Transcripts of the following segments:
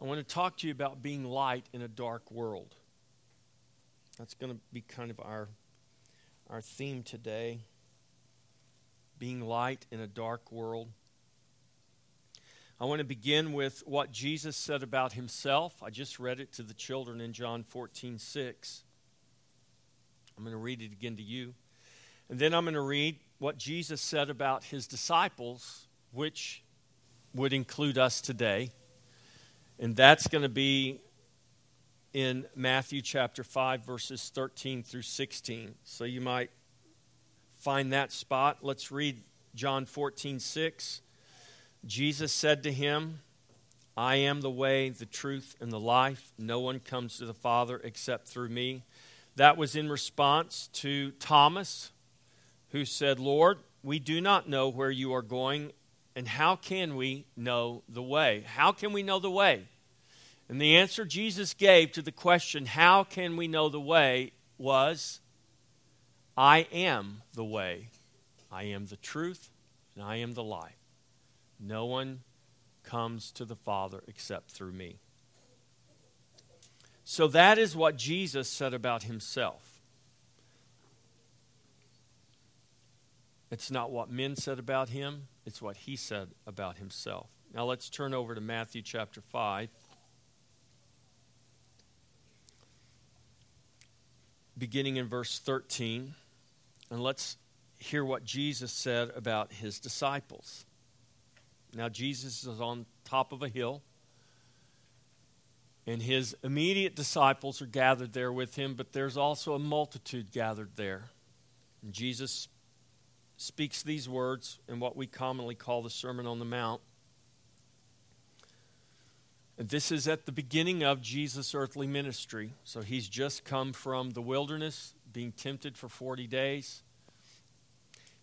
I want to talk to you about being light in a dark world. That's going to be kind of our, our theme today being light in a dark world. I want to begin with what Jesus said about himself. I just read it to the children in John 14 6. I'm going to read it again to you. And then I'm going to read what Jesus said about his disciples, which would include us today. And that's going to be in Matthew chapter 5, verses 13 through 16. So you might find that spot. Let's read John 14, 6. Jesus said to him, I am the way, the truth, and the life. No one comes to the Father except through me. That was in response to Thomas, who said, Lord, we do not know where you are going, and how can we know the way? How can we know the way? And the answer Jesus gave to the question, How can we know the way? was, I am the way, I am the truth, and I am the life. No one comes to the Father except through me. So that is what Jesus said about himself. It's not what men said about him, it's what he said about himself. Now let's turn over to Matthew chapter 5. Beginning in verse 13, and let's hear what Jesus said about his disciples. Now, Jesus is on top of a hill, and his immediate disciples are gathered there with him, but there's also a multitude gathered there. And Jesus speaks these words in what we commonly call the Sermon on the Mount. This is at the beginning of Jesus' earthly ministry. So he's just come from the wilderness, being tempted for 40 days.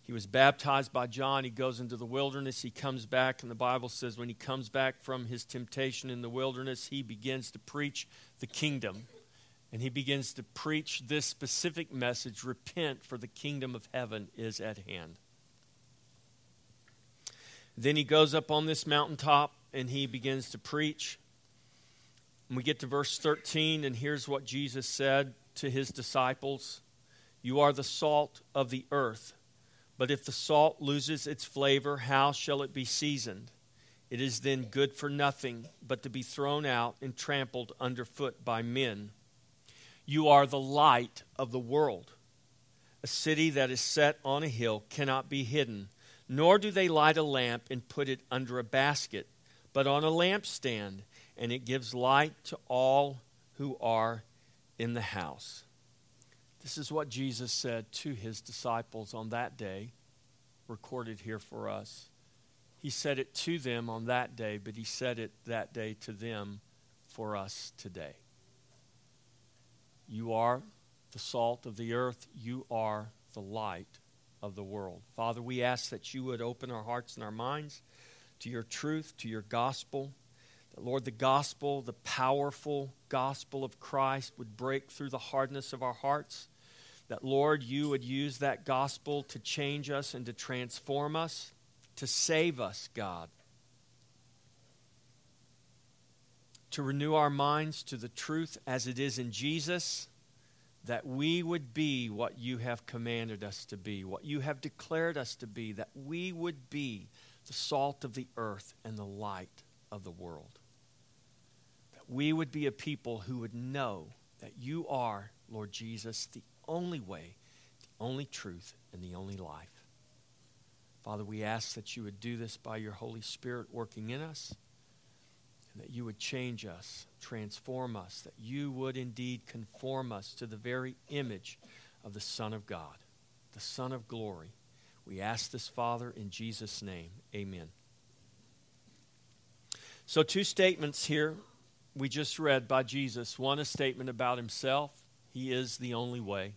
He was baptized by John. He goes into the wilderness. He comes back, and the Bible says when he comes back from his temptation in the wilderness, he begins to preach the kingdom. And he begins to preach this specific message repent, for the kingdom of heaven is at hand. Then he goes up on this mountaintop and he begins to preach. And we get to verse 13, and here's what Jesus said to his disciples You are the salt of the earth. But if the salt loses its flavor, how shall it be seasoned? It is then good for nothing but to be thrown out and trampled underfoot by men. You are the light of the world. A city that is set on a hill cannot be hidden, nor do they light a lamp and put it under a basket, but on a lampstand, and it gives light to all who are in the house. This is what Jesus said to his disciples on that day, recorded here for us. He said it to them on that day, but he said it that day to them for us today. You are the salt of the earth, you are the light of the world. Father, we ask that you would open our hearts and our minds to your truth, to your gospel. That, Lord, the gospel, the powerful gospel of Christ, would break through the hardness of our hearts that, Lord, you would use that gospel to change us and to transform us, to save us, God. To renew our minds to the truth as it is in Jesus, that we would be what you have commanded us to be, what you have declared us to be, that we would be the salt of the earth and the light of the world. That we would be a people who would know that you are, Lord Jesus, the only way, the only truth, and the only life. Father, we ask that you would do this by your Holy Spirit working in us, that you would change us, transform us, that you would indeed conform us to the very image of the Son of God, the Son of glory. We ask this, Father, in Jesus' name. Amen. So, two statements here we just read by Jesus. One, a statement about himself, he is the only way.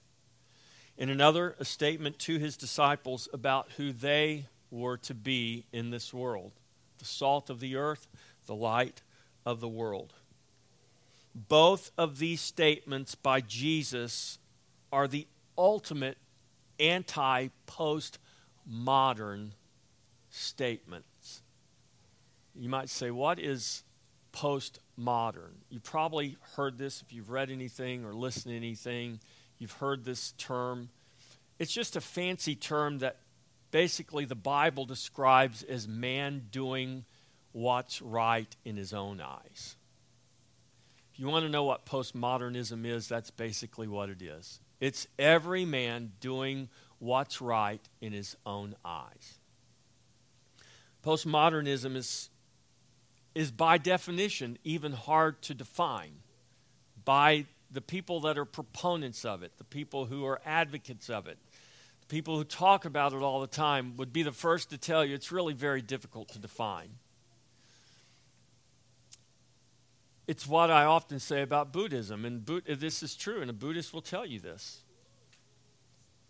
In another, a statement to his disciples about who they were to be in this world the salt of the earth, the light of the world. Both of these statements by Jesus are the ultimate anti post modern statements. You might say, what is postmodern. You probably heard this if you've read anything or listened to anything. You've heard this term. It's just a fancy term that basically the Bible describes as man doing what's right in his own eyes. If you want to know what postmodernism is, that's basically what it is. It's every man doing what's right in his own eyes. Postmodernism is, is by definition even hard to define by the people that are proponents of it, the people who are advocates of it, the people who talk about it all the time would be the first to tell you it's really very difficult to define. It's what I often say about Buddhism, and this is true, and a Buddhist will tell you this.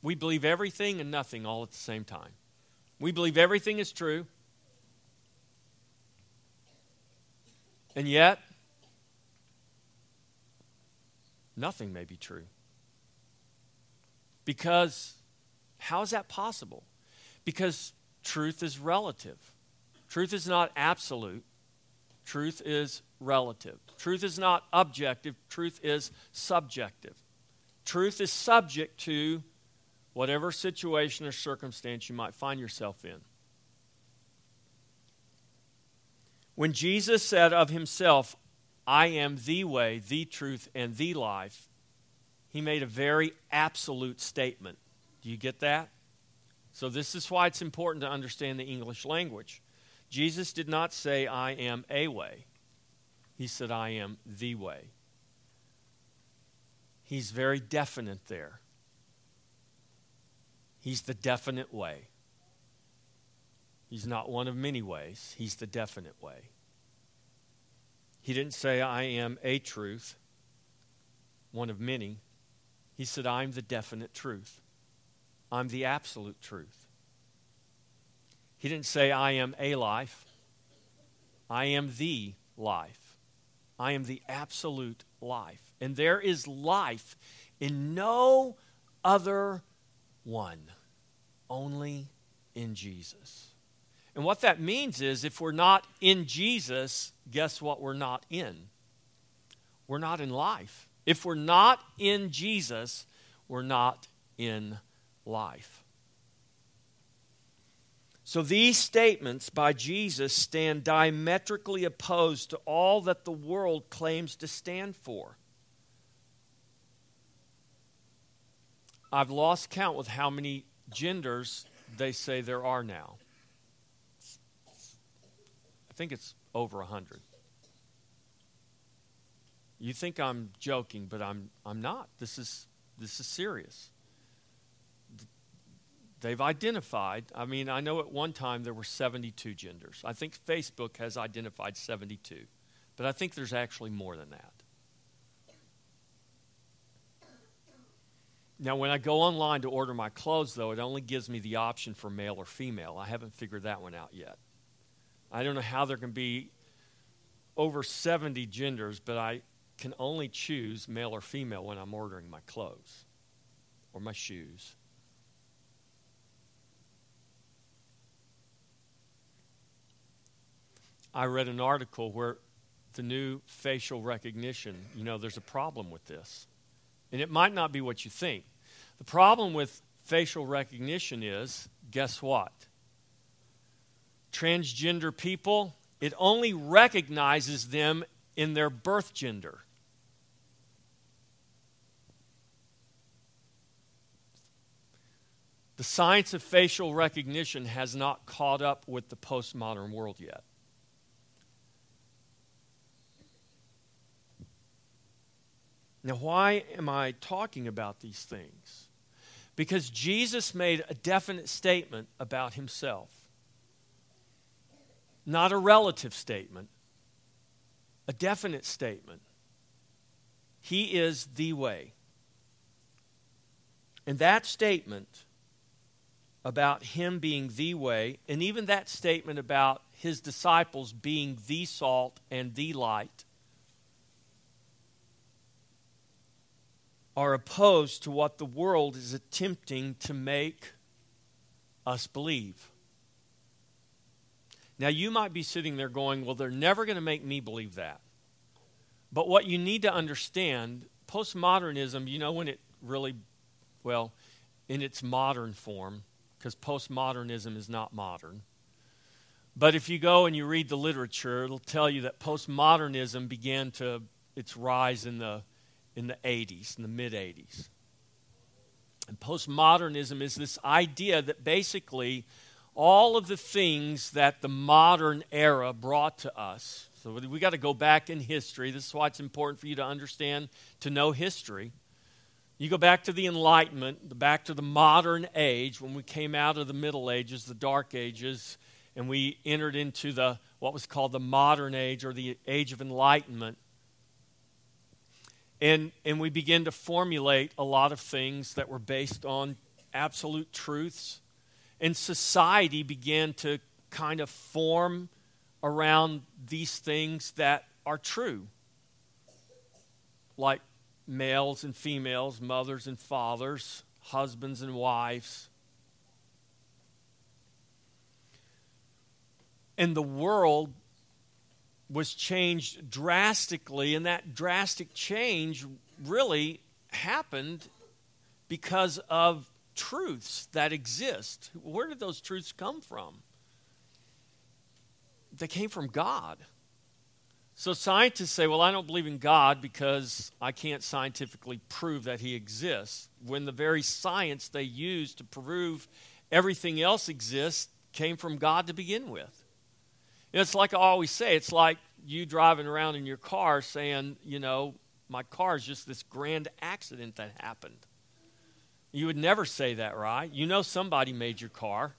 We believe everything and nothing all at the same time. We believe everything is true, and yet nothing may be true. Because how is that possible? Because truth is relative. Truth is not absolute. Truth is relative. Truth is not objective. Truth is subjective. Truth is subject to whatever situation or circumstance you might find yourself in. When Jesus said of himself, I am the way, the truth, and the life, he made a very absolute statement. Do you get that? So, this is why it's important to understand the English language. Jesus did not say, I am a way. He said, I am the way. He's very definite there. He's the definite way. He's not one of many ways, He's the definite way. He didn't say, I am a truth, one of many. He said, I'm the definite truth. I'm the absolute truth. He didn't say, I am a life. I am the life. I am the absolute life. And there is life in no other one, only in Jesus. And what that means is if we're not in Jesus, guess what we're not in? We're not in life. If we're not in Jesus, we're not in life. So these statements by Jesus stand diametrically opposed to all that the world claims to stand for. I've lost count with how many genders they say there are now. I think it's over a hundred. You think I'm joking, but I'm I'm not. This is this is serious. They've identified, I mean, I know at one time there were 72 genders. I think Facebook has identified 72, but I think there's actually more than that. Now, when I go online to order my clothes, though, it only gives me the option for male or female. I haven't figured that one out yet. I don't know how there can be over 70 genders, but I can only choose male or female when I'm ordering my clothes or my shoes. I read an article where the new facial recognition, you know, there's a problem with this. And it might not be what you think. The problem with facial recognition is guess what? Transgender people, it only recognizes them in their birth gender. The science of facial recognition has not caught up with the postmodern world yet. Now, why am I talking about these things? Because Jesus made a definite statement about himself, not a relative statement, a definite statement. He is the way. And that statement about him being the way, and even that statement about his disciples being the salt and the light, are opposed to what the world is attempting to make us believe. Now, you might be sitting there going, well, they're never going to make me believe that. But what you need to understand, postmodernism, you know when it really, well, in its modern form, because postmodernism is not modern. But if you go and you read the literature, it'll tell you that postmodernism began to its rise in the in the 80s, in the mid 80s. And postmodernism is this idea that basically all of the things that the modern era brought to us. So we got to go back in history. This is why it's important for you to understand, to know history. You go back to the Enlightenment, back to the modern age, when we came out of the Middle Ages, the Dark Ages, and we entered into the what was called the modern age or the age of enlightenment. And, and we began to formulate a lot of things that were based on absolute truths and society began to kind of form around these things that are true, like males and females, mothers and fathers, husbands and wives. And the world was changed drastically, and that drastic change really happened because of truths that exist. Where did those truths come from? They came from God. So scientists say, well, I don't believe in God because I can't scientifically prove that he exists. When the very science they use to prove everything else exists came from God to begin with. It's like I always say, it's like you driving around in your car saying, you know, my car is just this grand accident that happened. You would never say that, right? You know somebody made your car.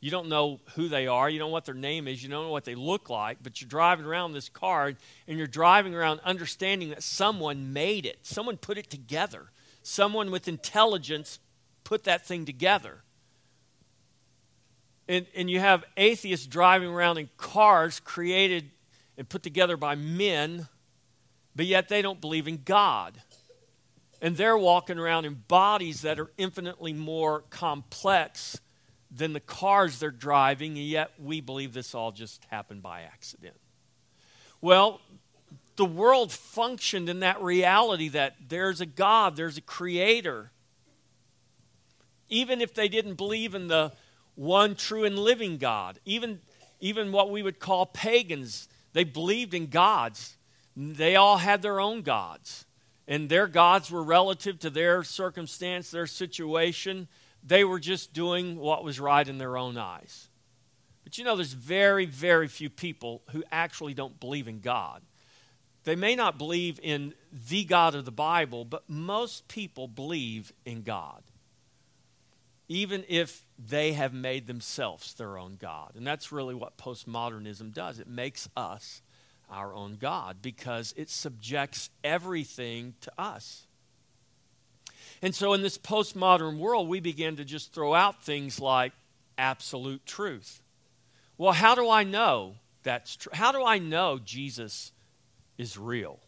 You don't know who they are. You don't know what their name is. You don't know what they look like. But you're driving around this car and you're driving around understanding that someone made it. Someone put it together. Someone with intelligence put that thing together. And, and you have atheists driving around in cars created and put together by men, but yet they don't believe in God. And they're walking around in bodies that are infinitely more complex than the cars they're driving, and yet we believe this all just happened by accident. Well, the world functioned in that reality that there's a God, there's a creator. Even if they didn't believe in the one true and living God, even, even what we would call pagans, they believed in gods. They all had their own gods and their gods were relative to their circumstance, their situation. They were just doing what was right in their own eyes. But you know, there's very, very few people who actually don't believe in God. They may not believe in the God of the Bible, but most people believe in God, even if they have made themselves their own God. And that's really what postmodernism does it makes us our own God because it subjects everything to us. And so, in this postmodern world, we begin to just throw out things like absolute truth. Well, how do I know that's true? How do I know Jesus is real?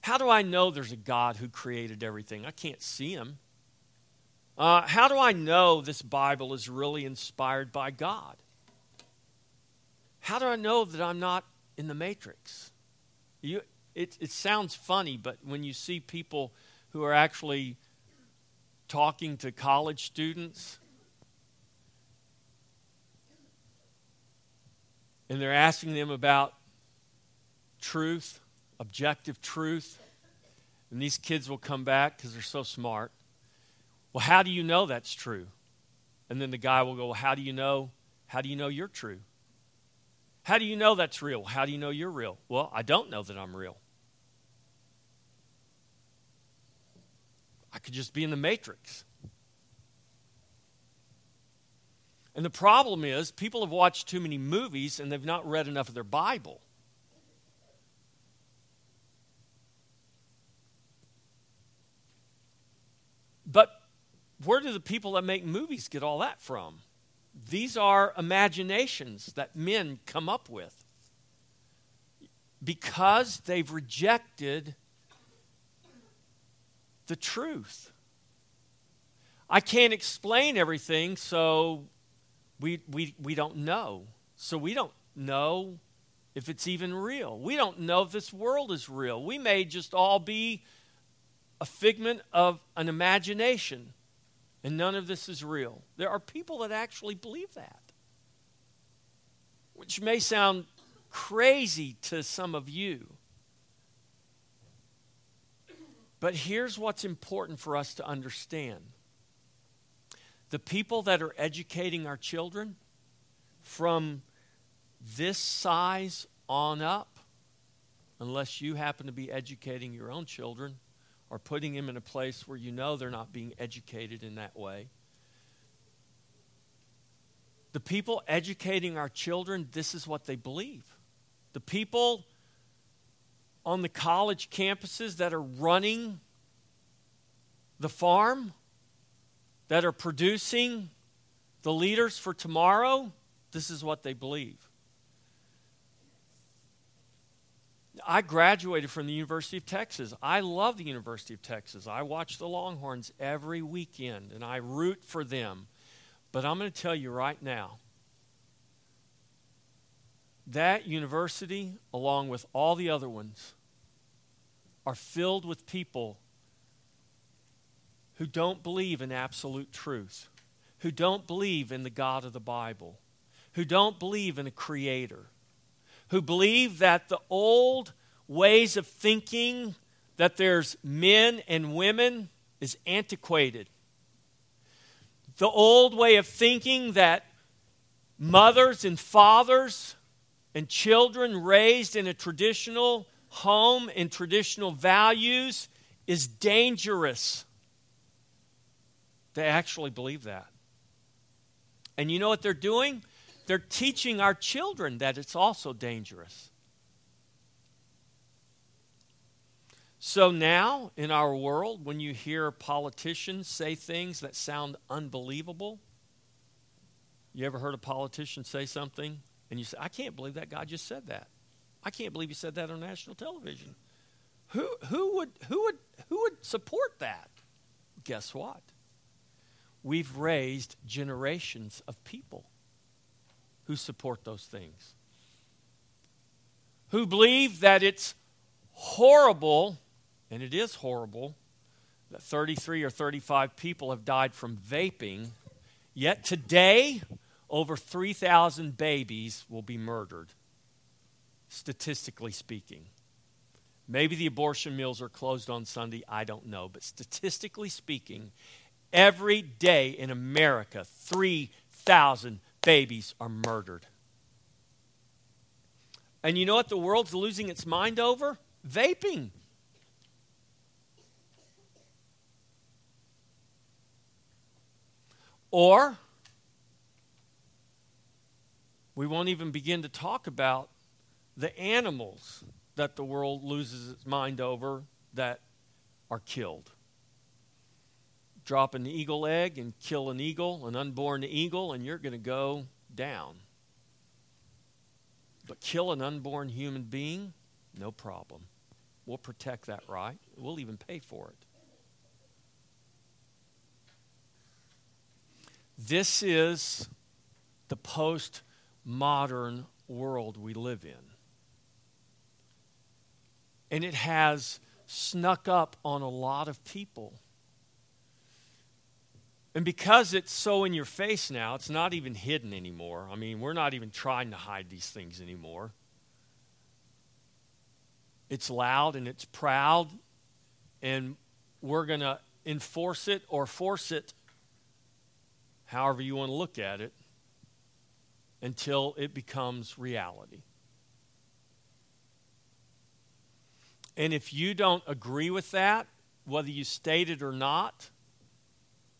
How do I know there's a God who created everything? I can't see him. Uh, how do I know this Bible is really inspired by God? How do I know that I'm not in the matrix. You, it, it sounds funny, but when you see people who are actually talking to college students and they're asking them about truth, objective truth, and these kids will come back because they're so smart. Well, how do you know that's true? And then the guy will go, well, How do you know? How do you know you're true? How do you know that's real? How do you know you're real? Well, I don't know that I'm real. I could just be in the matrix. And the problem is, people have watched too many movies and they've not read enough of their Bible. But where do the people that make movies get all that from? These are imaginations that men come up with because they've rejected the truth. I can't explain everything, so we, we, we don't know. So we don't, know if it's even real. We don't know if this world is real. We may just all be a figment of an imagination, and none of this is real. There are people that actually believe that, which may sound crazy to some of you. But here's what's important for us to understand the people that are educating our children from this size on up, unless you happen to be educating your own children or putting them in a place where you know they're not being educated in that way. The people educating our children, this is what they believe. The people on the college campuses that are running the farm, that are producing the leaders for tomorrow, this is what they believe. I graduated from the University of Texas. I love the University of Texas. I watch the Longhorns every weekend and I root for them. But I'm going to tell you right now that university, along with all the other ones, are filled with people who don't believe in absolute truth, who don't believe in the God of the Bible, who don't believe in a creator, who believe that the old ways of thinking that there's men and women is antiquated. The old way of thinking that mothers and fathers and children raised in a traditional home and traditional values is dangerous. They actually believe that. And you know what they're doing? They're teaching our children that it's also dangerous. So now, in our world, when you hear politicians say things that sound unbelievable, you ever heard a politician say something and you say, I can't believe that guy just said that. I can't believe he said that on national television. Who, who, would, who, would, who would support that? Guess what? we've raised generations of people who support those things, who believe that it's horrible, and it is horrible, that 33 or 35 people have died from vaping, yet today, over 3,000 babies will be murdered, statistically speaking. Maybe the abortion mills are closed on Sunday, I don't know. But statistically speaking, Every day in America, 3,000 babies are murdered. And you know what the world's losing its mind over? Vaping. Or we won't even begin to talk about the animals that the world loses its mind over that are killed drop an eagle egg and kill an eagle, an unborn eagle, and you're going to go down. But kill an unborn human being, no problem. We'll protect that right. We'll even pay for it. This is the post modern world we live in. And it has snuck up on a lot of people. And because it's so in your face now, it's not even hidden anymore. I mean, we're not even trying to hide these things anymore. It's loud and it's proud, and we're going to enforce it or force it, however you want to look at it, until it becomes reality. And if you don't agree with that, whether you state it or not,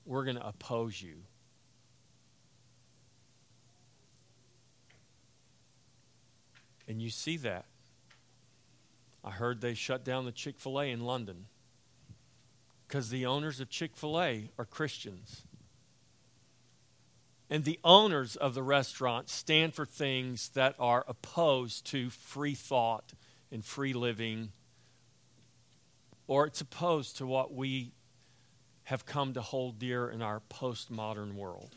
we're going to oppose you. And you see that. I heard they shut down the Chick fil A in London because the owners of Chick fil A are Christians. And the owners of the restaurant stand for things that are opposed to free thought and free living, or it's opposed to what we have come to hold dear in our postmodern world,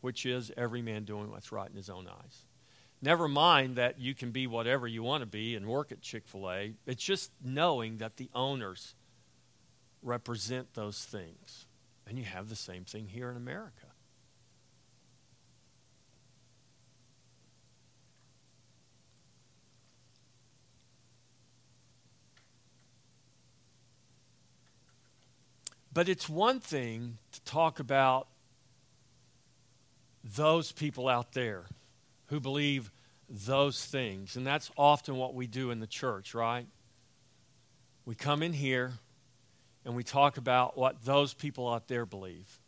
which is every man doing what's right in his own eyes. Never mind that you can be whatever you want to be and work at Chick fil A. It's just knowing that the owners represent those things. And you have the same thing here in America. But it's one thing to talk about those people out there who believe those things. And that's often what we do in the church, right? We come in here and we talk about what those people out there believe.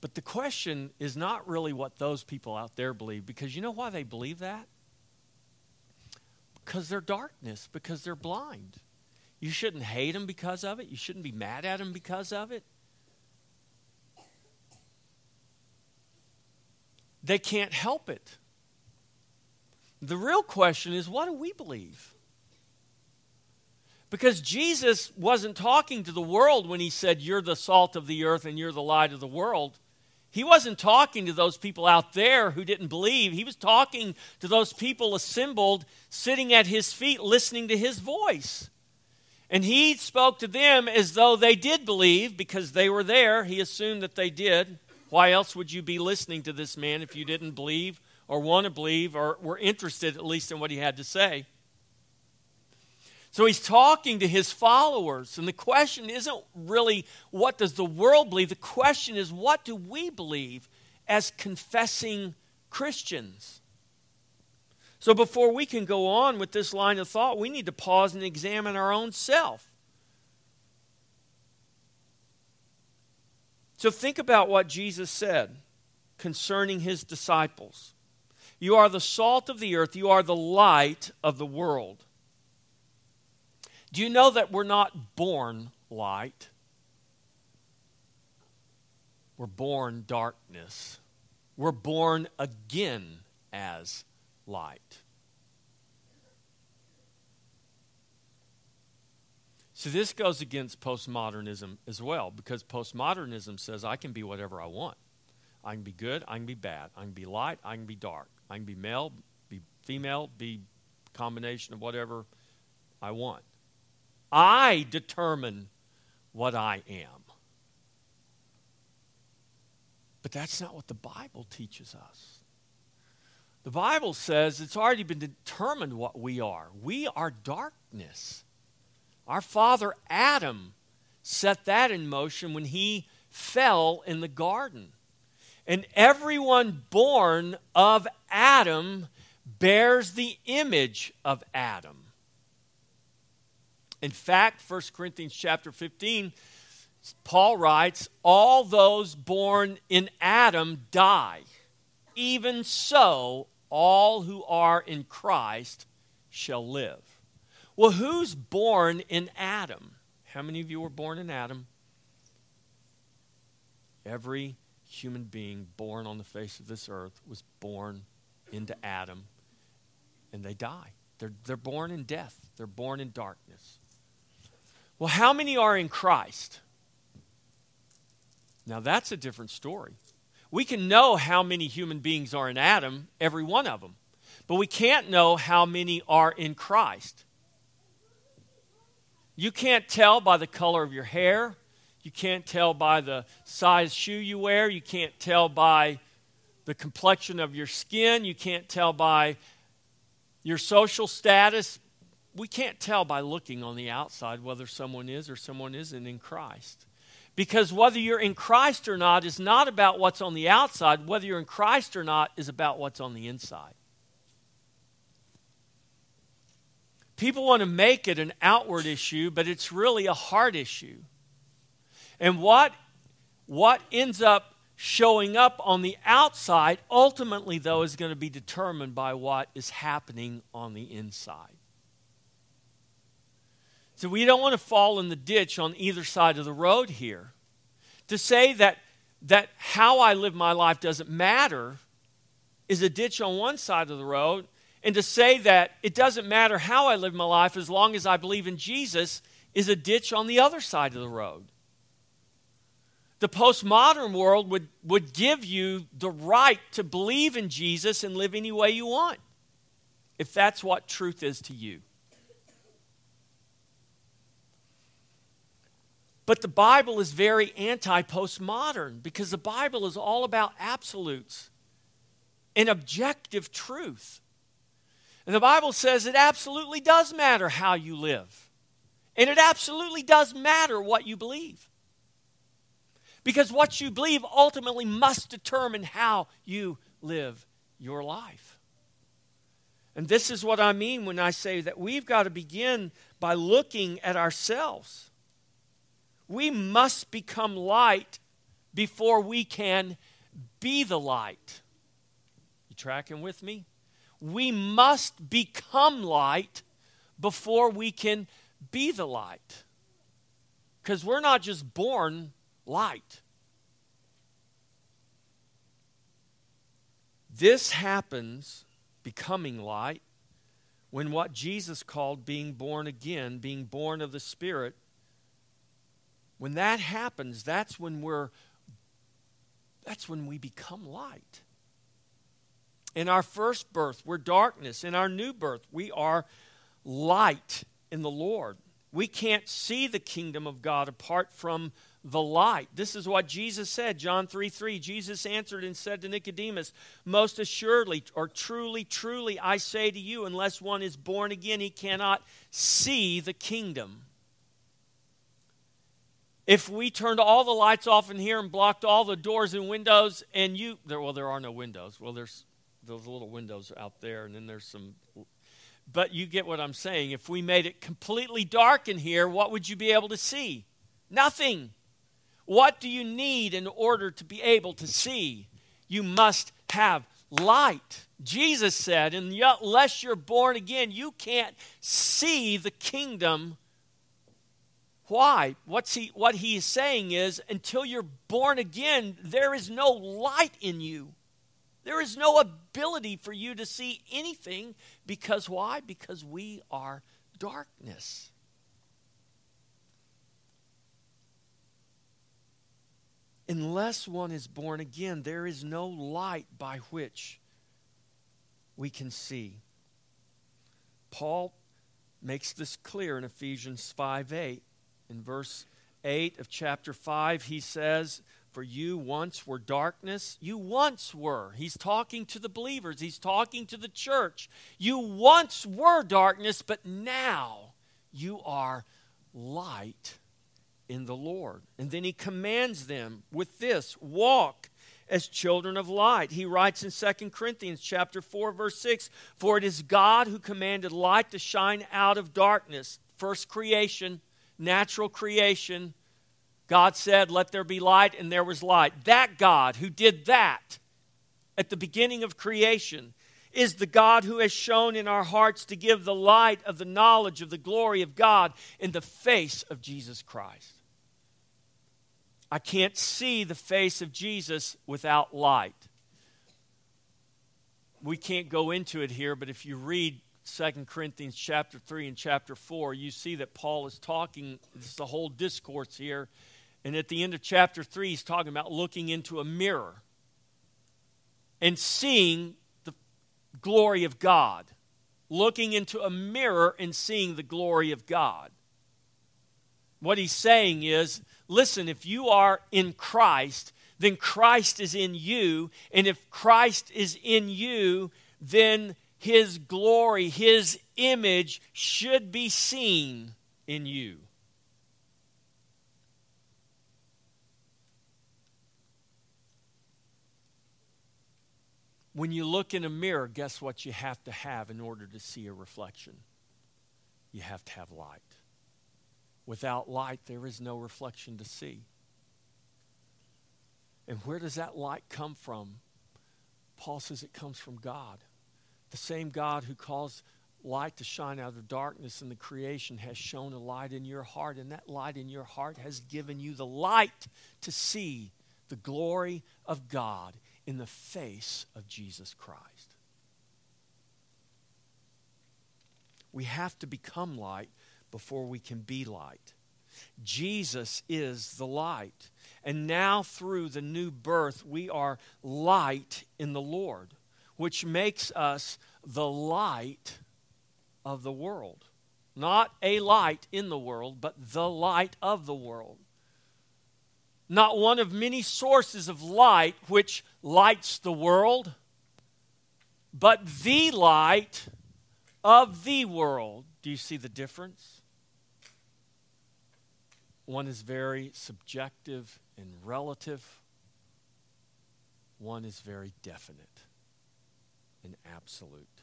But the question is not really what those people out there believe, because you know why they believe that? Because they're darkness, because they're blind. You shouldn't hate them because of it. You shouldn't be mad at them because of it. They can't help it. The real question is what do we believe? Because Jesus wasn't talking to the world when he said, You're the salt of the earth and you're the light of the world. He wasn't talking to those people out there who didn't believe. He was talking to those people assembled, sitting at his feet, listening to his voice. And he spoke to them as though they did believe because they were there. He assumed that they did. Why else would you be listening to this man if you didn't believe or want to believe or were interested at least in what he had to say? So he's talking to his followers. And the question isn't really what does the world believe? The question is what do we believe as confessing Christians? So before we can go on with this line of thought, we need to pause and examine our own self. So think about what Jesus said concerning his disciples. You are the salt of the earth, you are the light of the world. Do you know that we're not born light? We're born darkness. We're born again as light. So this goes against postmodernism as well, because postmodernism says I can be whatever I want. I can be good, I can be bad, I can be light, I can be dark, I can be male, be female, be combination of whatever I want. I determine what I am. But that's not what the Bible teaches us. The Bible says it's already been determined what we are. We are darkness. Our father Adam set that in motion when he fell in the garden. And everyone born of Adam bears the image of Adam. In fact, 1 Corinthians chapter 15, Paul writes, All those born in Adam die. Even so, all who are in Christ shall live. Well, who's born in Adam? How many of you were born in Adam? Every human being born on the face of this earth was born into Adam, and they die. They're, they're born in death, they're born in darkness. Well, how many are in Christ? Now, that's a different story. We can know how many human beings are in Adam, every one of them, but we can't know how many are in Christ. You can't tell by the color of your hair. You can't tell by the size shoe you wear. You can't tell by the complexion of your skin. You can't tell by your social status. We can't tell by looking on the outside whether someone is or someone isn't in Christ. Because whether you're in Christ or not is not about what's on the outside. Whether you're in Christ or not is about what's on the inside. People want to make it an outward issue, but it's really a heart issue. And what, what ends up showing up on the outside ultimately, though, is going to be determined by what is happening on the inside. So we don't want to fall in the ditch on either side of the road here. To say that, that how I live my life doesn't matter is a ditch on one side of the road, and to say that it doesn't matter how I live my life as long as I believe in Jesus is a ditch on the other side of the road. The postmodern world would, would give you the right to believe in Jesus and live any way you want, if that's what truth is to you. But the Bible is very anti postmodern because the Bible is all about absolutes and objective truth. And the Bible says it absolutely does matter how you live, and it absolutely does matter what you believe. Because what you believe ultimately must determine how you live your life. And this is what I mean when I say that we've got to begin by looking at ourselves we must become light before we can be the light. You tracking with me? We must become light before we can be the light. Because we're not just born light. This happens, becoming light, when what Jesus called being born again, being born of the Spirit, when that happens, that's when we're that's when we become light. In our first birth, we're darkness. In our new birth, we are light in the Lord. We can't see the kingdom of God apart from the light. This is what Jesus said, John 3 3. Jesus answered and said to Nicodemus, Most assuredly, or truly, truly, I say to you, unless one is born again, he cannot see the kingdom if we turned all the lights off in here and blocked all the doors and windows and you there well there are no windows. Well there's those little windows out there and then there's some but you get what i'm saying. If we made it completely dark in here what would you be able to see? Nothing. What do you need in order to be able to see? You must have light. Jesus said unless you're born again you can't see the kingdom why? What's he, what he is saying is until you're born again, there is no light in you. There is no ability for you to see anything because why? Because we are darkness. Unless one is born again, there is no light by which we can see. Paul makes this clear in Ephesians 5 8 in verse 8 of chapter 5, he says, For you once were darkness. You once were. He's talking to the believers, he's talking to the church. You once were darkness, but now you are light in the Lord. And then he commands them with this walk as children of light. He writes in 2 Corinthians chapter 4 verse 6, "For it is God who commanded light to shine out of darkness." First creation, natural creation, God said, Let there be light, and there was light. That God who did that at the beginning of creation is the God who has shone in our hearts to give the light of the knowledge of the glory of God in the face of Jesus Christ. I can't see the face of Jesus without light. We can't go into it here, but if you read Second Corinthians chapter 3 and chapter 4, you see that Paul is talking, is the whole discourse here. And at the end of chapter 3, he's talking about looking into a mirror and seeing the glory of God. Looking into a mirror and seeing the glory of God. What he's saying is listen, if you are in Christ, then Christ is in you. And if Christ is in you, then his glory, His image should be seen in you. When you look in a mirror, guess what you have to have in order to see a reflection? You have to have light. Without light, there is no reflection to see. And where does that light come from? Paul says it comes from God. The same God who calls light to shine out of darkness in the creation has shone a light in your heart, and that light in your heart has given you the light to see the glory of God in the face of Jesus Christ. We have to become light before we can be light. Jesus is the light. And now, through the new birth, we are light in the Lord, which makes us the light of the world. Not a light in the world, but the light of the world. Not one of many sources of light which lights the world, but the light of the world. Do you see the difference? One is very subjective and relative, one is very definite and absolute.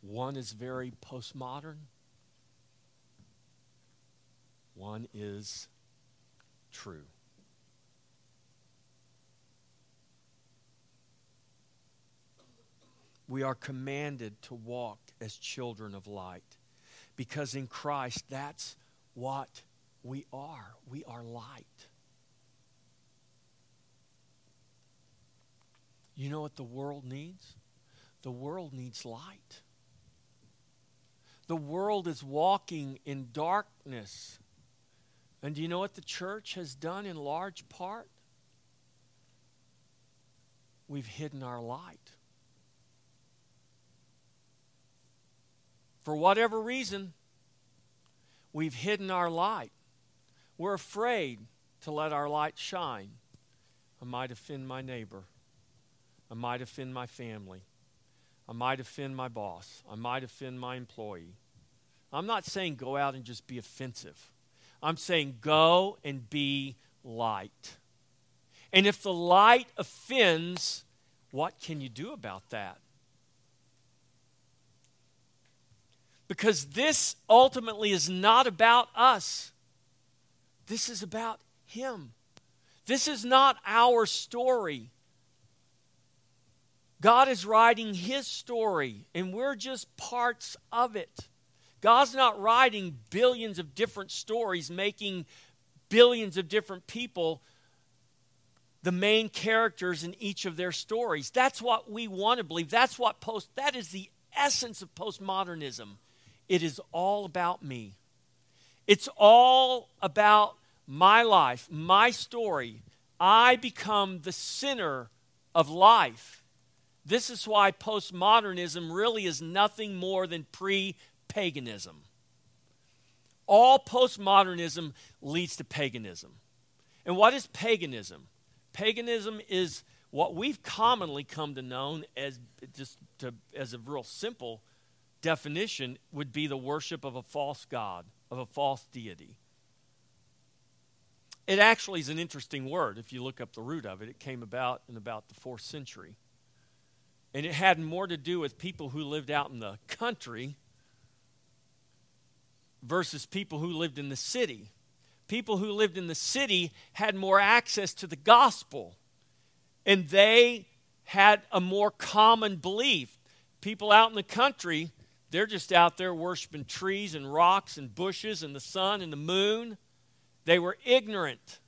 One is very postmodern, one is true. We are commanded to walk as children of light because in Christ, that's what we are. We are light. You know what the world needs? The world needs light. The world is walking in darkness. And do you know what the church has done in large part? We've hidden our light. For whatever reason, we've hidden our light. We're afraid to let our light shine. I might offend my neighbor. I might offend my family. I might offend my boss. I might offend my employee. I'm not saying go out and just be offensive. I'm saying go and be light. And if the light offends, what can you do about that? Because this ultimately is not about us, this is about Him. This is not our story. God is writing His story, and we're just parts of it. God's not writing billions of different stories, making billions of different people the main characters in each of their stories. That's what we want to believe. That's what post that is the essence of postmodernism. It is all about me. It's all about my life, my story. I become the center of life. This is why postmodernism really is nothing more than pre paganism. All postmodernism leads to paganism. And what is paganism? Paganism is what we've commonly come to know as just to, as a real simple definition would be the worship of a false god, of a false deity. It actually is an interesting word if you look up the root of it. It came about in about the fourth century. And it had more to do with people who lived out in the country versus people who lived in the city. People who lived in the city had more access to the gospel, and they had a more common belief. People out in the country they're just out there worshiping trees and rocks and bushes and the sun and the moon. They were ignorant.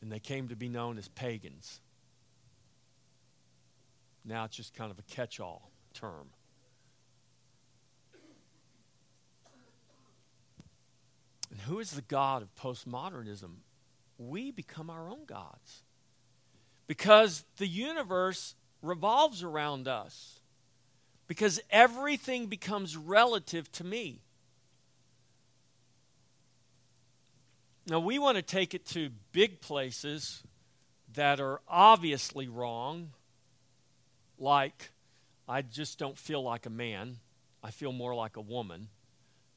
And they came to be known as pagans. Now it's just kind of a catch all term. And who is the God of postmodernism? We become our own gods. Because the universe revolves around us because everything becomes relative to me. Now, we want to take it to big places that are obviously wrong, like, I just don't feel like a man, I feel more like a woman.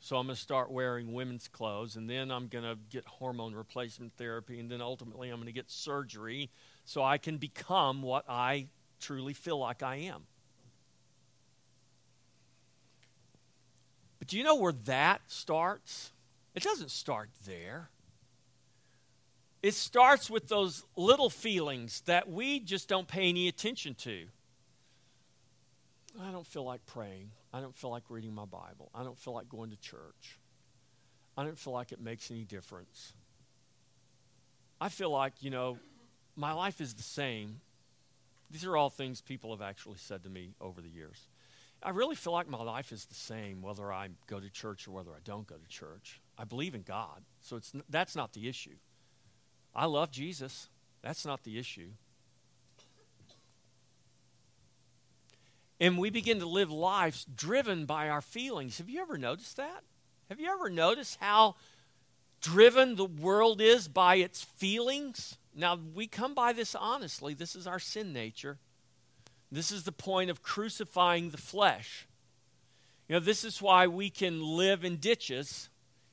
So I'm going to start wearing women's clothes, and then I'm going to get hormone replacement therapy, and then ultimately I'm going to get surgery so I can become what I truly feel like I am. But do you know where that starts? It doesn't start there. It starts with those little feelings that we just don't pay any attention to. I don't feel like praying. I don't feel like reading my Bible. I don't feel like going to church. I don't feel like it makes any difference. I feel like, you know, my life is the same these are all things people have actually said to me over the years. I really feel like my life is the same whether I go to church or whether I don't go to church. I believe in God, so it's, that's not the issue. I love Jesus. That's not the issue. And we begin to live lives driven by our feelings. Have you ever noticed that? Have you ever noticed how driven the world is by its feelings? Now, we come by this honestly. This is our sin nature. This is the point of crucifying the flesh. You know, this is why we can live in ditches.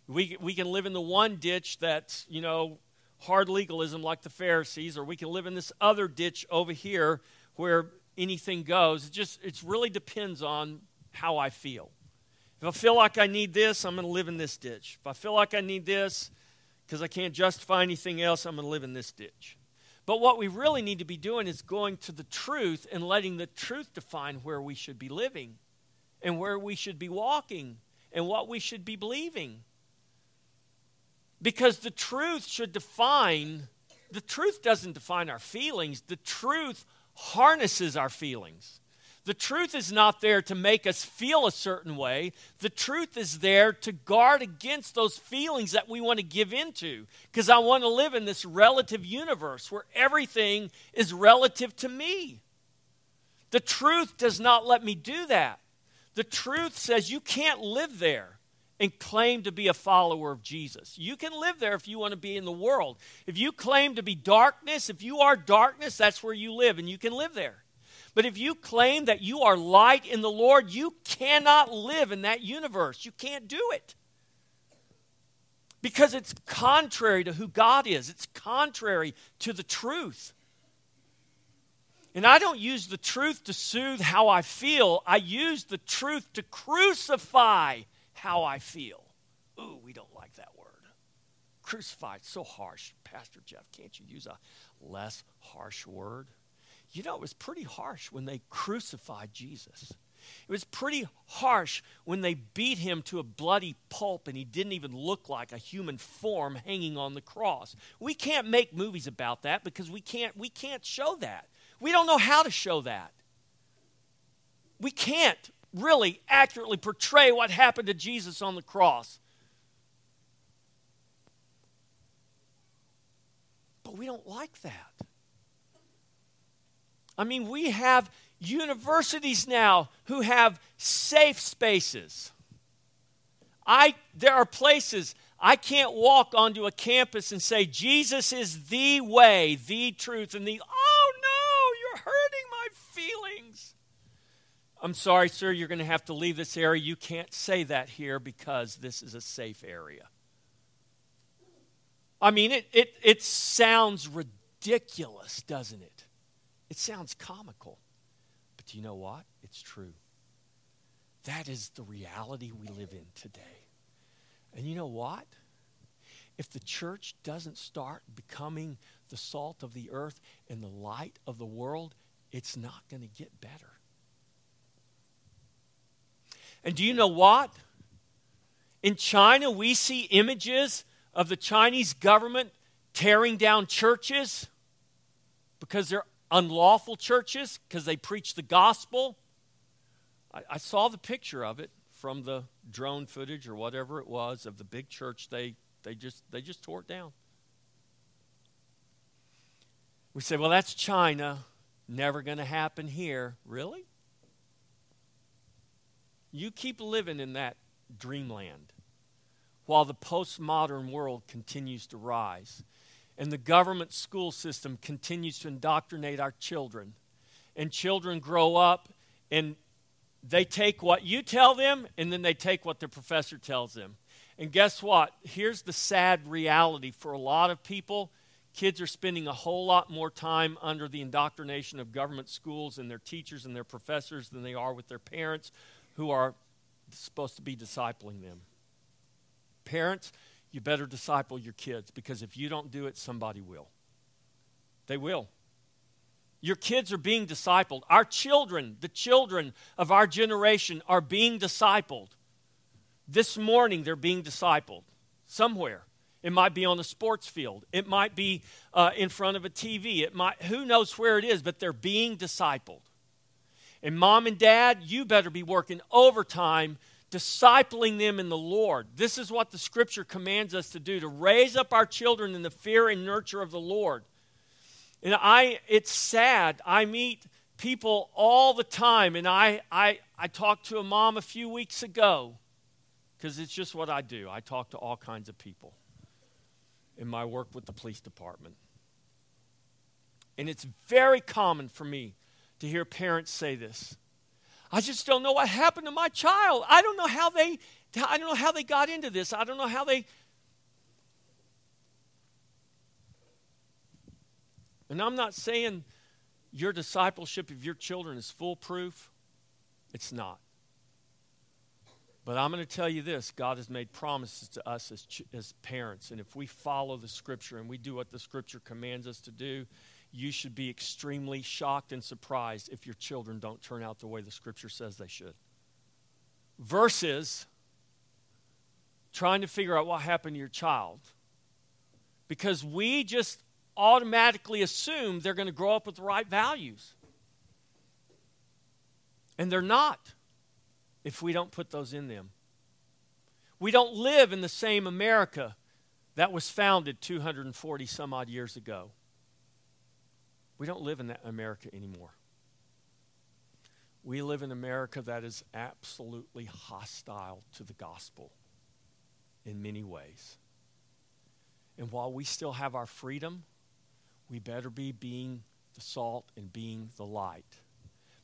We, we can live in the one ditch that's, you know, hard legalism like the Pharisees, or we can live in this other ditch over here where anything goes. It just it really depends on how I feel. If I feel like I need this, I'm going to live in this ditch. If I feel like I need this because I can't justify anything else, I'm going to live in this ditch. But what we really need to be doing is going to the truth and letting the truth define where we should be living and where we should be walking and what we should be believing. Because the truth should define, the truth doesn't define our feelings, the truth harnesses our feelings. The truth is not there to make us feel a certain way. The truth is there to guard against those feelings that we want to give into. Because I want to live in this relative universe where everything is relative to me. The truth does not let me do that. The truth says you can't live there and claim to be a follower of Jesus. You can live there if you want to be in the world. If you claim to be darkness, if you are darkness, that's where you live and you can live there. But if you claim that you are light in the Lord, you cannot live in that universe. You can't do it. Because it's contrary to who God is, it's contrary to the truth. And I don't use the truth to soothe how I feel, I use the truth to crucify how I feel. Ooh, we don't like that word. Crucified, so harsh. Pastor Jeff, can't you use a less harsh word? You know, it was pretty harsh when they crucified Jesus. It was pretty harsh when they beat him to a bloody pulp and he didn't even look like a human form hanging on the cross. We can't make movies about that because we can't we can't show that. We don't know how to show that. We can't really accurately portray what happened to Jesus on the cross. But we don't like that. I mean, we have universities now who have safe spaces. I, there are places I can't walk onto a campus and say, Jesus is the way, the truth, and the, oh no, you're hurting my feelings. I'm sorry, sir, you're going to have to leave this area. You can't say that here because this is a safe area. I mean, it, it, it sounds ridiculous, doesn't it? It sounds comical, but do you know what? It's true. That is the reality we live in today. And you know what? If the church doesn't start becoming the salt of the earth and the light of the world, it's not going to get better. And do you know what? In China, we see images of the Chinese government tearing down churches because they're unlawful churches because they preach the gospel. I, I, saw the picture of it from the drone footage or whatever it was of the big church. They, they, just, they just tore it down. We say, well, that's China. Never going to happen here. Really? You keep living in that dreamland while the postmodern world continues to rise and the government school system continues to indoctrinate our children. And children grow up and they take what you tell them and then they take what the professor tells them. And guess what? Here's the sad reality for a lot of people kids are spending a whole lot more time under the indoctrination of government schools and their teachers and their professors than they are with their parents who are supposed to be discipling them. Parents, you better disciple your kids because if you don't do it, somebody will. They will. Your kids are being discipled. Our children, the children of our generation, are being discipled. This morning, they're being discipled somewhere. It might be on a sports field. It might be uh, in front of a TV. It might, who knows where it is, but they're being discipled. And mom and dad, you better be working overtime discipling them in the Lord. This is what the scripture commands us to do to raise up our children in the fear and nurture of the Lord. And I it's sad. I meet people all the time and I I I talked to a mom a few weeks ago because it's just what I do. I talk to all kinds of people in my work with the police department. And it's very common for me to hear parents say this. I just don't know what happened to my child. I don't know how they I don't know how they got into this. I don't know how they And I'm not saying your discipleship of your children is foolproof. It's not. But I'm going to tell you this God has made promises to us as, as parents. And if we follow the scripture and we do what the scripture commands us to do, you should be extremely shocked and surprised if your children don't turn out the way the scripture says they should. Versus trying to figure out what happened to your child. Because we just automatically assume they're going to grow up with the right values. And they're not if we don't put those in them. We don't live in the same America that was founded 240 some odd years ago. We don't live in that America anymore. We live in America that is absolutely hostile to the gospel in many ways. And while we still have our freedom, we better be being the salt and being the light.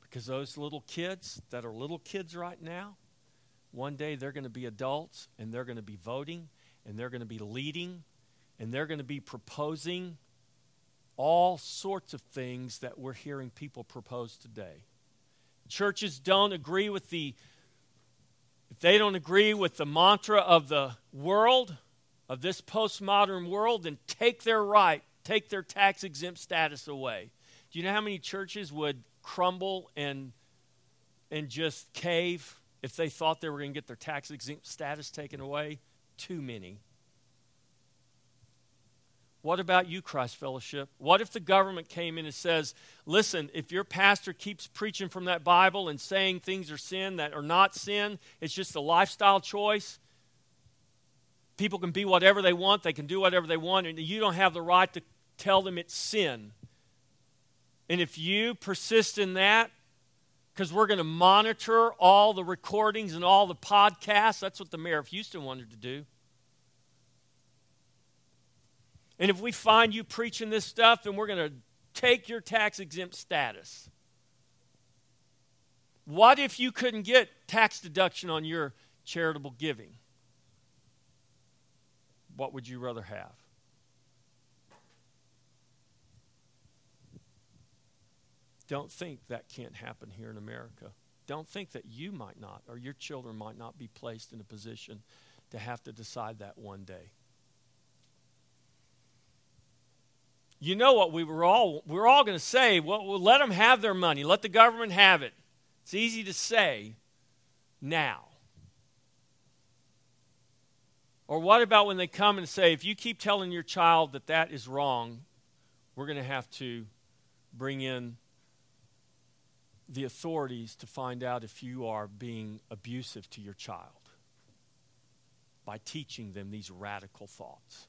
Because those little kids that are little kids right now, one day they're going to be adults and they're going to be voting and they're going to be leading and they're going to be proposing all sorts of things that we're hearing people propose today. Churches don't agree with the if they don't agree with the mantra of the world, of this postmodern world, then take their right, take their tax exempt status away. Do you know how many churches would crumble and, and just cave if they thought they were going to get their tax exempt status taken away? Too many. What about you, Christ Fellowship? What if the government came in and says, listen, if your pastor keeps preaching from that Bible and saying things are sin that are not sin, it's just a lifestyle choice? People can be whatever they want, they can do whatever they want, and you don't have the right to tell them it's sin. And if you persist in that, because we're going to monitor all the recordings and all the podcasts, that's what the mayor of Houston wanted to do. And if we find you preaching this stuff, then we're going to take your tax exempt status. What if you couldn't get tax deduction on your charitable giving? What would you rather have? Don't think that can't happen here in America. Don't think that you might not or your children might not be placed in a position to have to decide that one day. You know what we were all we are all going to say, well, well, let them have their money. Let the government have it. It's easy to say now. Or what about when they come and say, if you keep telling your child that that is wrong, we're going to have to bring in the authorities to find out if you are being abusive to your child by teaching them these radical thoughts.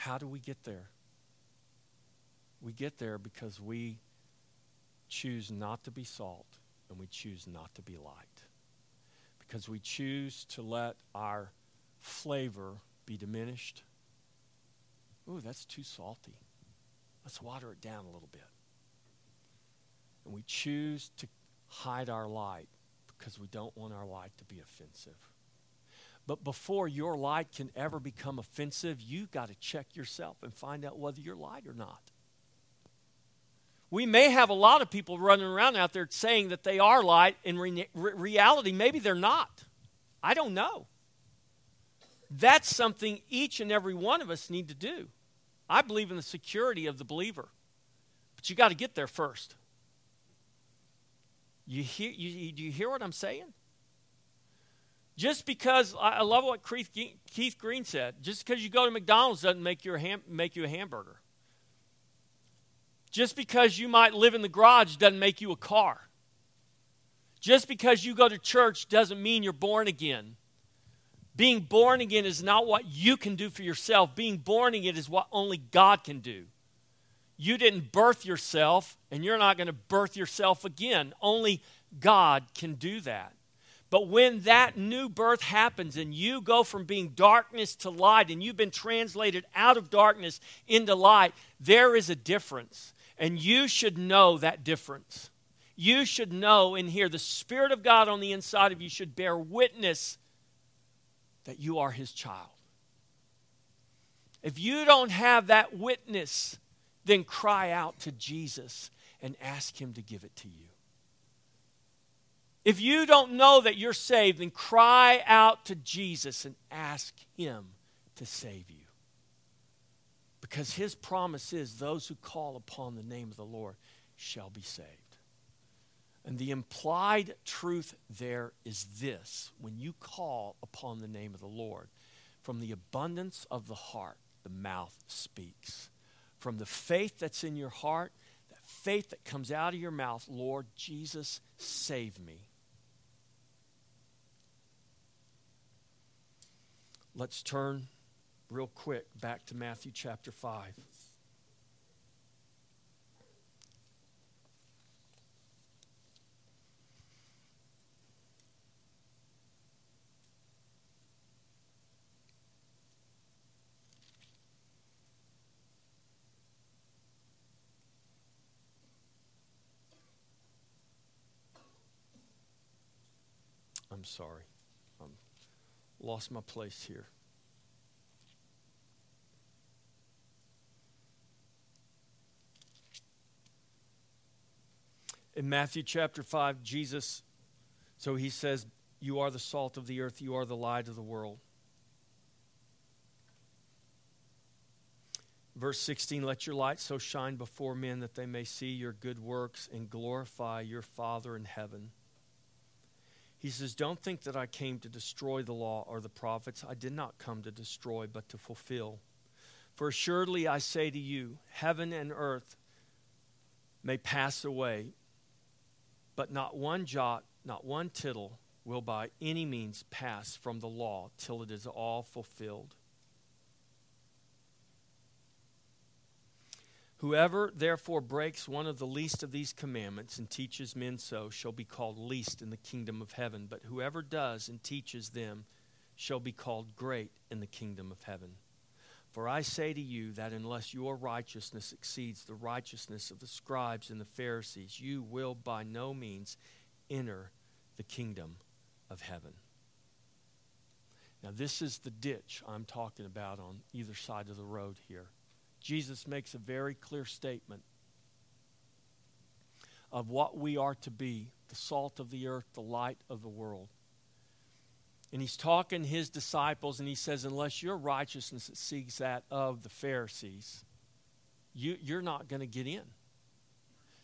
How do we get there? We get there because we choose not to be salt and we choose not to be light. Because we choose to let our flavor be diminished. Ooh, that's too salty. Let's water it down a little bit. And we choose to hide our light because we don't want our light to be offensive. But before your light can ever become offensive, you've got to check yourself and find out whether you're light or not. We may have a lot of people running around out there saying that they are light. In re- reality, maybe they're not. I don't know. That's something each and every one of us need to do. I believe in the security of the believer. But you got to get there first. You hear, you, do you hear what I'm saying? Just because, I love what Keith Green said, just because you go to McDonald's doesn't make you a, ham, make you a hamburger. Just because you might live in the garage doesn't make you a car. Just because you go to church doesn't mean you're born again. Being born again is not what you can do for yourself. Being born again is what only God can do. You didn't birth yourself, and you're not going to birth yourself again. Only God can do that. But when that new birth happens and you go from being darkness to light and you've been translated out of darkness into light, there is a difference. And you should know that difference. You should know and hear the Spirit of God on the inside of you should bear witness that you are His child. If you don't have that witness, then cry out to Jesus and ask Him to give it to you. If you don't know that you're saved, then cry out to Jesus and ask Him to save you. Because His promise is those who call upon the name of the Lord shall be saved. And the implied truth there is this when you call upon the name of the Lord, from the abundance of the heart, the mouth speaks. From the faith that's in your heart, that faith that comes out of your mouth, Lord Jesus, save me. Let's turn real quick back to Matthew chapter 5. I'm sorry. Lost my place here. In Matthew chapter 5, Jesus, so he says, You are the salt of the earth, you are the light of the world. Verse 16, let your light so shine before men that they may see your good works and glorify your Father in heaven. He says, Don't think that I came to destroy the law or the prophets. I did not come to destroy, but to fulfill. For assuredly I say to you, heaven and earth may pass away, but not one jot, not one tittle will by any means pass from the law till it is all fulfilled. Whoever therefore breaks one of the least of these commandments and teaches men so shall be called least in the kingdom of heaven. But whoever does and teaches them shall be called great in the kingdom of heaven. For I say to you that unless your righteousness exceeds the righteousness of the scribes and the Pharisees, you will by no means enter the kingdom of heaven. Now, this is the ditch I'm talking about on either side of the road here. Jesus makes a very clear statement of what we are to be the salt of the earth, the light of the world. And he's talking his disciples, and he says, Unless your righteousness exceeds that of the Pharisees, you, you're not going to get in.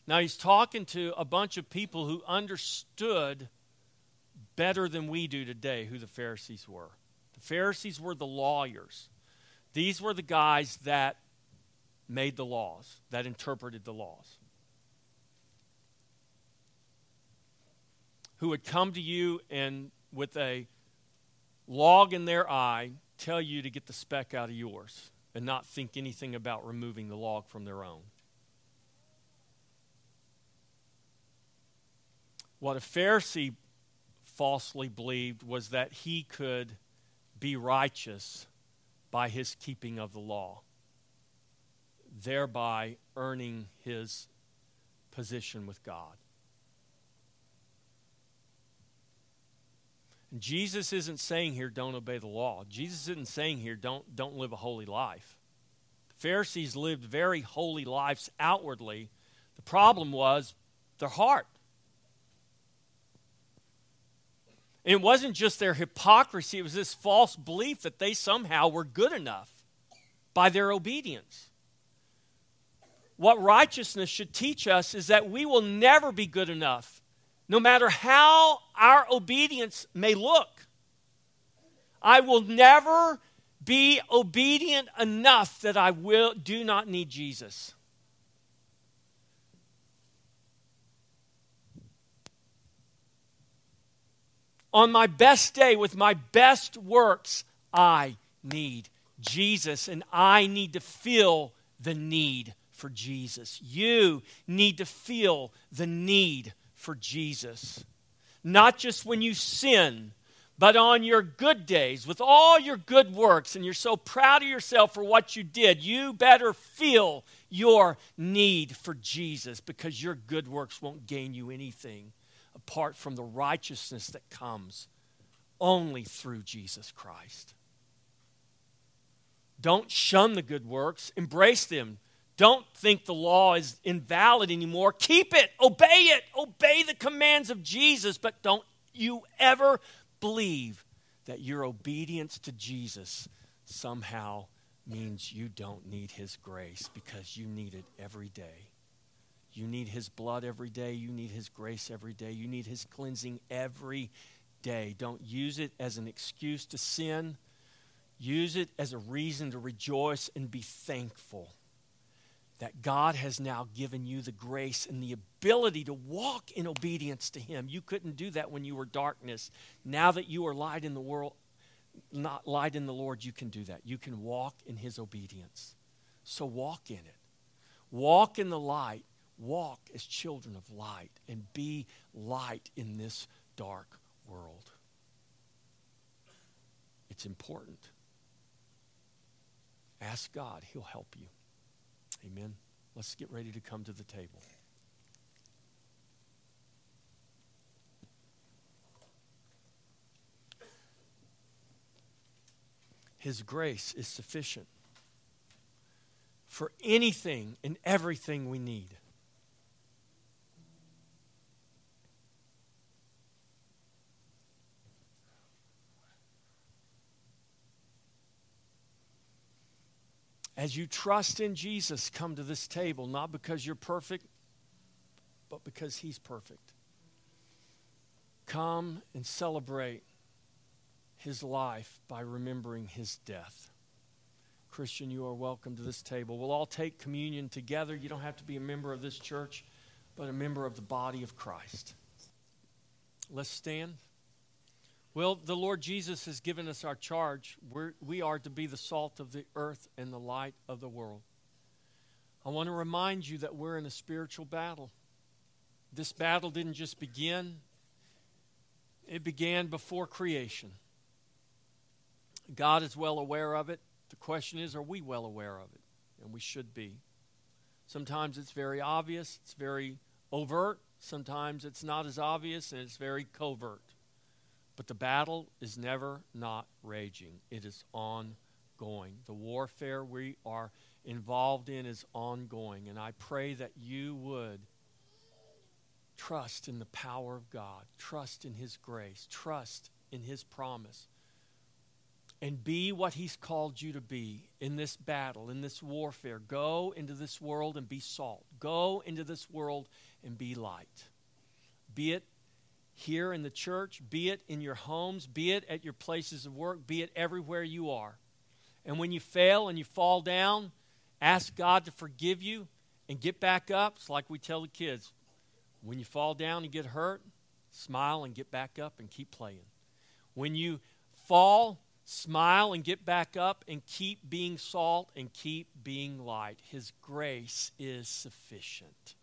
Now, he's talking to a bunch of people who understood better than we do today who the Pharisees were. The Pharisees were the lawyers, these were the guys that made the laws, that interpreted the laws. Who would come to you and with a log in their eye tell you to get the speck out of yours and not think anything about removing the log from their own. What a Pharisee falsely believed was that he could be righteous by his keeping of the law thereby earning his position with God. And Jesus isn't saying here, don't obey the law. Jesus isn't saying here, don't, don't live a holy life. The Pharisees lived very holy lives outwardly. The problem was their heart. And it wasn't just their hypocrisy, it was this false belief that they somehow were good enough by their obedience what righteousness should teach us is that we will never be good enough, no matter how our obedience may look. I will never be obedient enough that I will, do not need Jesus. On my best day, with my best works, I need Jesus, and I need to feel the need for Jesus. You need to feel the need for Jesus. Not just when you sin, but on your good days, with all your good works, and you're so proud of yourself for what you did, you better feel your need for Jesus because your good works won't gain you anything apart from the righteousness that comes only through Jesus Christ. Don't shun the good works, embrace them. Don't think the law is invalid anymore. Keep it, obey it, obey the commands of Jesus, but don't you ever believe that your obedience to Jesus somehow means you don't need His grace because you need it every day. You need His blood every day. You need His grace every day. You need His cleansing every day. Don't use it as an excuse to sin. Use it as a reason to rejoice and be thankful that God has now given you the grace and the ability to walk in obedience to Him. You couldn't do that when you were darkness. Now that you are light in the world, not light in the Lord, you can do that. You can walk in His obedience. So walk in it. Walk in the light. Walk as children of light and be light in this dark world. It's important. Ask God, He'll help you. Amen. Let's get ready to come to the table. His grace is sufficient for anything and everything we need. As you trust in Jesus, come to this table, not because you're perfect, but because He's perfect. Come and celebrate His life by remembering His death. Christian, you are welcome to this table. We'll all take communion together. You don't have to be a member of this church, but a member of the body of Christ. Let's stand. Well, the Lord Jesus has given us our charge. We're, we are to be the salt of the earth and the light of the world. I want to remind you that we're in a spiritual battle. This battle didn't just begin, it began before creation. God is well aware of it. The question is, are we well aware of it? And we should be. Sometimes it's very obvious, it's very overt. Sometimes it's not as obvious and it's very covert. But the battle is never not raging, it is ongoing. The warfare we are involved in is ongoing. And I pray that you would trust in the power of God, trust in His grace, trust in His promise, and be what He's called you to be in this battle, in this warfare. Go into this world and be salt. Go into this world and be light. Be it here in the church, be it in your homes, be it at your places of work, be it everywhere you are. And when you fail and you fall down, ask God to forgive you and get back up. It's like we tell the kids when you fall down and get hurt, smile and get back up and keep playing. When you fall, smile and get back up and keep being salt and keep being light. His grace is sufficient.